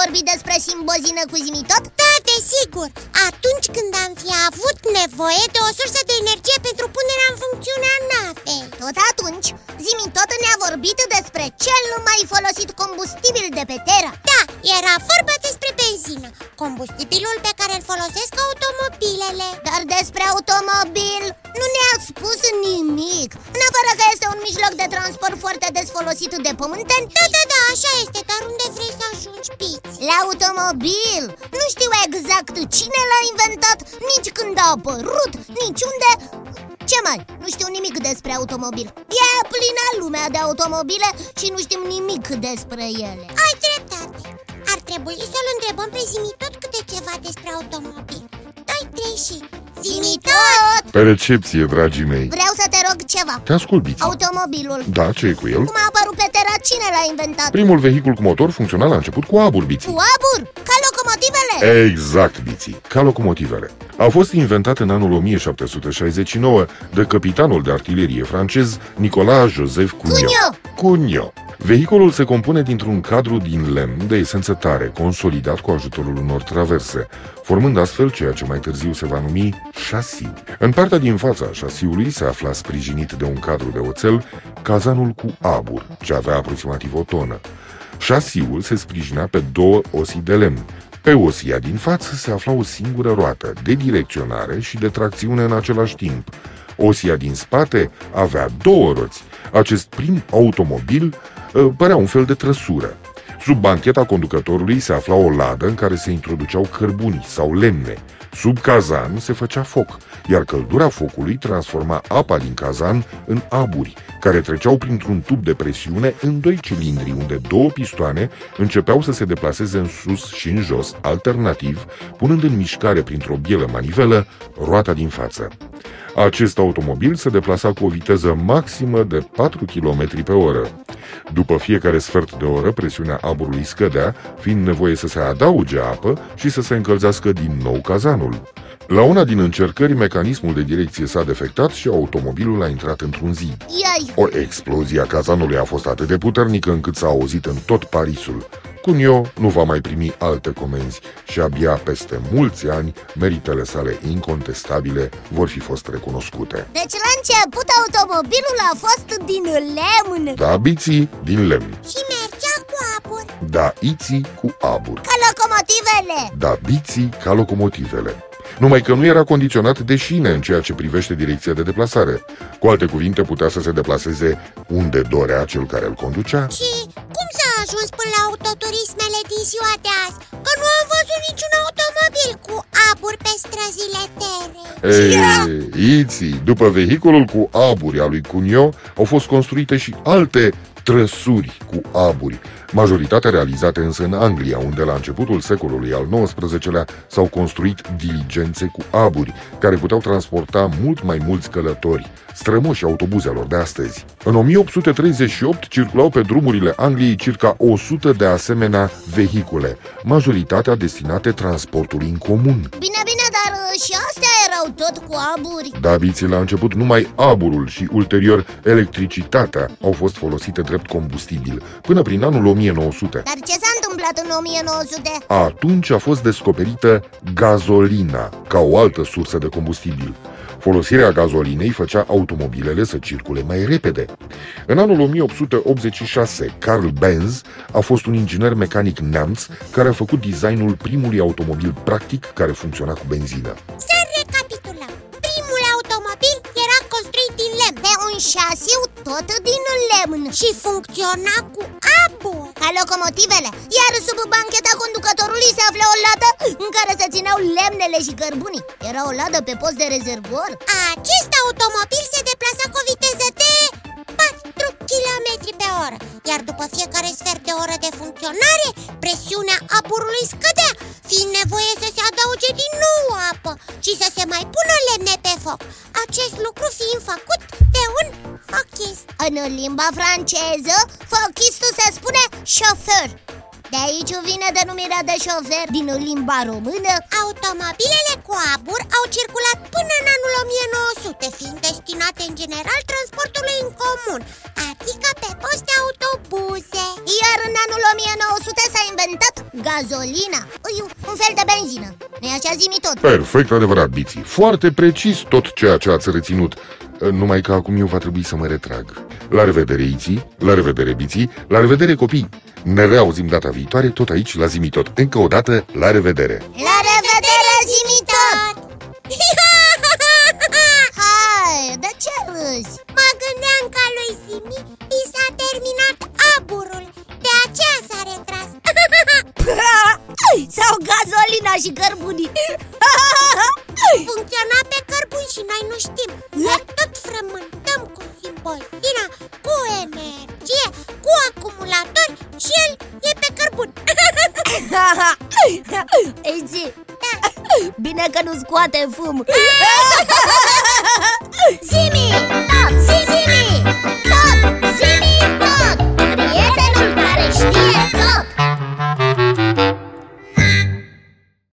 vorbit despre simbozină cu zimitot? Da, desigur. Atunci când am fi avut nevoie de o sursă de energie pentru punerea în funcțiune a navei. Tot atunci, zimitot ne-a vorbit despre cel mai folosit combustibil de pe Terra. Da, era vorba despre benzină Combustibilul pe care îl folosesc automobilele. Dar despre automobil nu ne-a spus nimic. În afară că este un mijloc de transport foarte des folosit de pământeni Da, da, da, așa este, dar unde vrei să ajungi, Piți? La automobil. Nu știu exact cine l-a inventat, nici când a apărut, nici unde. Ce mai? Nu știu nimic despre automobil. E plină lumea de automobile și nu știm nimic despre ele. Ai dreptate. Ar trebui să-l întrebăm pe Zimitot câte ceva despre automobil. Doi, trei și... Zimitot! Pe recepție, dragii mei. Vreau să te rog ceva Te ascult, Biții Automobilul Da, ce e cu el? Cum a apărut pe Terra, cine l-a inventat? Primul vehicul cu motor funcționa la început cu abur, Biții Cu abur? Ca locomotivele? Exact, Biții, ca locomotivele A fost inventat în anul 1769 de capitanul de artilerie francez Nicolas Joseph Cugnot Cugnot. Cugnot Vehiculul se compune dintr-un cadru din lemn de esență tare, consolidat cu ajutorul unor traverse, formând astfel ceea ce mai târziu se va numi șasiu. În partea din fața a șasiului se afla sprijinit de un cadru de oțel cazanul cu abur, ce avea aproximativ o tonă. Șasiul se sprijinea pe două osi de lemn. Pe osia din față se afla o singură roată, de direcționare și de tracțiune în același timp. Osia din spate avea două roți. Acest prim automobil uh, părea un fel de trăsură. Sub bancheta conducătorului se afla o ladă în care se introduceau cărbuni sau lemne. Sub cazan se făcea foc, iar căldura focului transforma apa din cazan în aburi, care treceau printr-un tub de presiune în doi cilindri, unde două pistoane începeau să se deplaseze în sus și în jos, alternativ, punând în mișcare printr-o bielă manivelă roata din față. Acest automobil se deplasa cu o viteză maximă de 4 km pe oră. După fiecare sfert de oră, presiunea aburului scădea, fiind nevoie să se adauge apă și să se încălzească din nou cazanul. La una din încercări, mecanismul de direcție s-a defectat și automobilul a intrat într-un zid. Iai! O explozie a cazanului a fost atât de puternică încât s-a auzit în tot Parisul. Cunio nu va mai primi alte comenzi și abia peste mulți ani meritele sale incontestabile vor fi fost recunoscute. Deci la început automobilul a fost din lemn Da, biții din lemn, Și mergea cu abur da, iții cu abur, Ca locomotivele da, biții ca locomotivele. Numai că nu era condiționat de șine în ceea ce privește direcția de deplasare. Cu alte cuvinte, putea să se deplaseze unde dorea cel care îl conducea. Și cum s-a ajuns până la autoturismele din ziua de azi? Că nu am văzut niciun automobil cu abur pe străzile terei Ei, iții, după vehiculul cu aburi al lui Cunio, au fost construite și alte trăsuri cu aburi, majoritatea realizate însă în Anglia, unde la începutul secolului al XIX-lea s-au construit diligențe cu aburi, care puteau transporta mult mai mulți călători, strămoși autobuzelor de astăzi. În 1838 circulau pe drumurile Angliei circa 100 de asemenea vehicule, majoritatea destinate transportului în comun. Bine, bine, dar uh, și astea erau tot cu aburi Da, biții, la început numai aburul și ulterior electricitatea au fost folosite drept combustibil, până prin anul 1900. Dar ce s-a întâmplat în 1900? Atunci a fost descoperită gazolina ca o altă sursă de combustibil. Folosirea gazolinei făcea automobilele să circule mai repede. În anul 1886, Carl Benz a fost un inginer mecanic neamț care a făcut designul primului automobil practic care funcționa cu benzină. Să recapitulăm Primul automobil era construit din lemn Pe un șasiu tot din lemn Și funcționa cu abur Ca locomotivele Iar sub bancheta conducătorului se afla o ladă În care se țineau lemnele și cărbunii. Era o ladă pe post de rezervor. Acest automobil se deplasa cu o viteză de 4 km pe oră Iar după fiecare sfert de oră de funcționare Presiunea aburului scădea Fiind nevoie să se adauge din nou apă Și să se mai pună lemne pe foc. Acest lucru fiind făcut de un fochist. În limba franceză, fochistul se spune șofer De aici vine denumirea de șofer. Din limba română Automobilele cu abur au circulat până în anul 1900 Fiind destinate în general transportului în comun inventat gazolina Un fel de benzină Nu-i așa zimi tot? Perfect adevărat, Biții. Foarte precis tot ceea ce ați reținut. Numai că acum eu va trebui să mă retrag. La revedere, Iții, la revedere, Biții, la revedere, copii. Ne reauzim data viitoare tot aici la Zimitot. Încă o dată, la revedere! La revedere, zimi și cărbunii Funcționa pe cărbuni și noi nu știm. Iar tot frământăm cu simbolina, cu energie, cu acumulator Și el e pe cărbun Ei zi, bine că nu scoate fum. Simi!